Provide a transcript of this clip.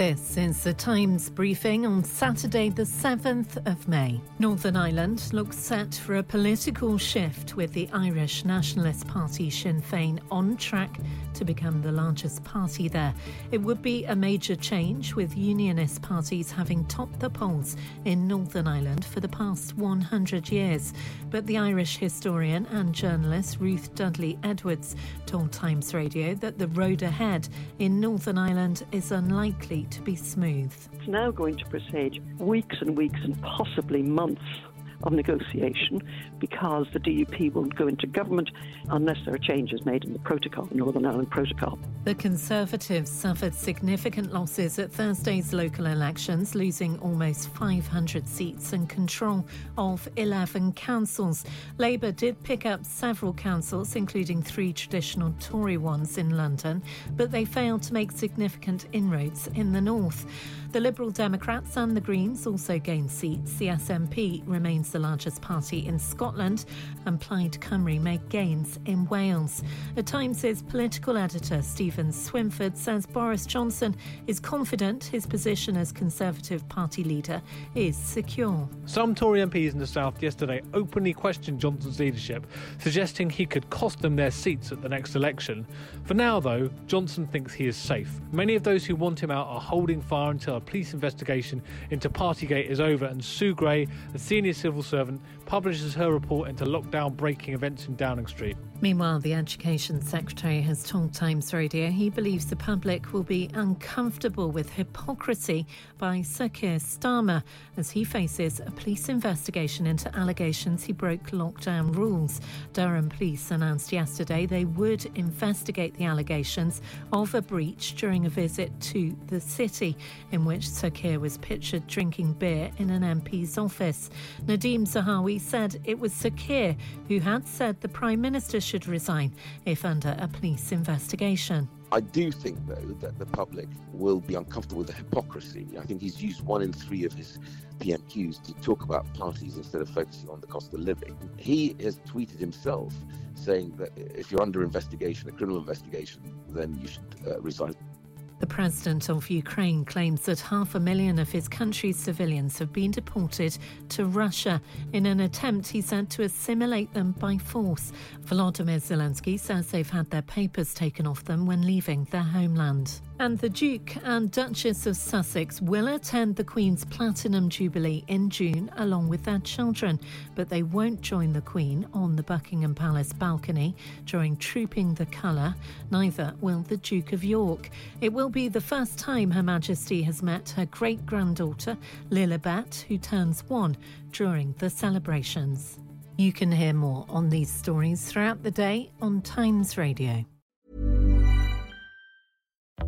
This is the Times briefing on Saturday, the 7th of May. Northern Ireland looks set for a political shift with the Irish Nationalist Party Sinn Féin on track to become the largest party there. It would be a major change, with unionist parties having topped the polls in Northern Ireland for the past 100 years. But the Irish historian and journalist Ruth Dudley Edwards told Times Radio that the road ahead in Northern Ireland is unlikely to be smooth. It's now going to presage weeks and weeks and possibly months of negotiation because the DUP won't go into government unless there are changes made in the protocol, the Northern Ireland Protocol. The Conservatives suffered significant losses at Thursday's local elections, losing almost 500 seats and control of 11 councils. Labour did pick up several councils, including three traditional Tory ones in London, but they failed to make significant inroads in the north. The Liberal Democrats and the Greens also gained seats. The SNP remains the largest party in Scotland, and Plaid Cymru made gains in Wales. The Times' political editor Steven Swinford says Boris Johnson is confident his position as Conservative Party leader is secure. Some Tory MPs in the South yesterday openly questioned Johnson's leadership, suggesting he could cost them their seats at the next election. For now, though, Johnson thinks he is safe. Many of those who want him out are holding fire until a police investigation into Partygate is over and Sue Gray, a senior civil servant, publishes her report into lockdown breaking events in Downing Street. Meanwhile, the Education Secretary has told Times Radio he believes the public will be uncomfortable with hypocrisy by Sir Keir Starmer as he faces a police investigation into allegations he broke lockdown rules. Durham Police announced yesterday they would investigate the allegations of a breach during a visit to the city, in which Sir Keir was pictured drinking beer in an MP's office. Nadhim Zahawi said it was Sir Keir who had said the Prime Minister should resign if under a police investigation. I do think, though, that the public will be uncomfortable with the hypocrisy. I think he's used one in three of his PMQs to talk about parties instead of focusing on the cost of living. He has tweeted himself saying that if you're under investigation, a criminal investigation, then you should uh, resign. The president of Ukraine claims that half a million of his country's civilians have been deported to Russia in an attempt, he said, to assimilate them by force. Volodymyr Zelensky says they've had their papers taken off them when leaving their homeland. And the Duke and Duchess of Sussex will attend the Queen's Platinum Jubilee in June along with their children, but they won't join the Queen on the Buckingham Palace balcony during Trooping the Colour. Neither will the Duke of York. It will be the first time Her Majesty has met her great granddaughter, Lilibet, who turns one during the celebrations. You can hear more on these stories throughout the day on Times Radio.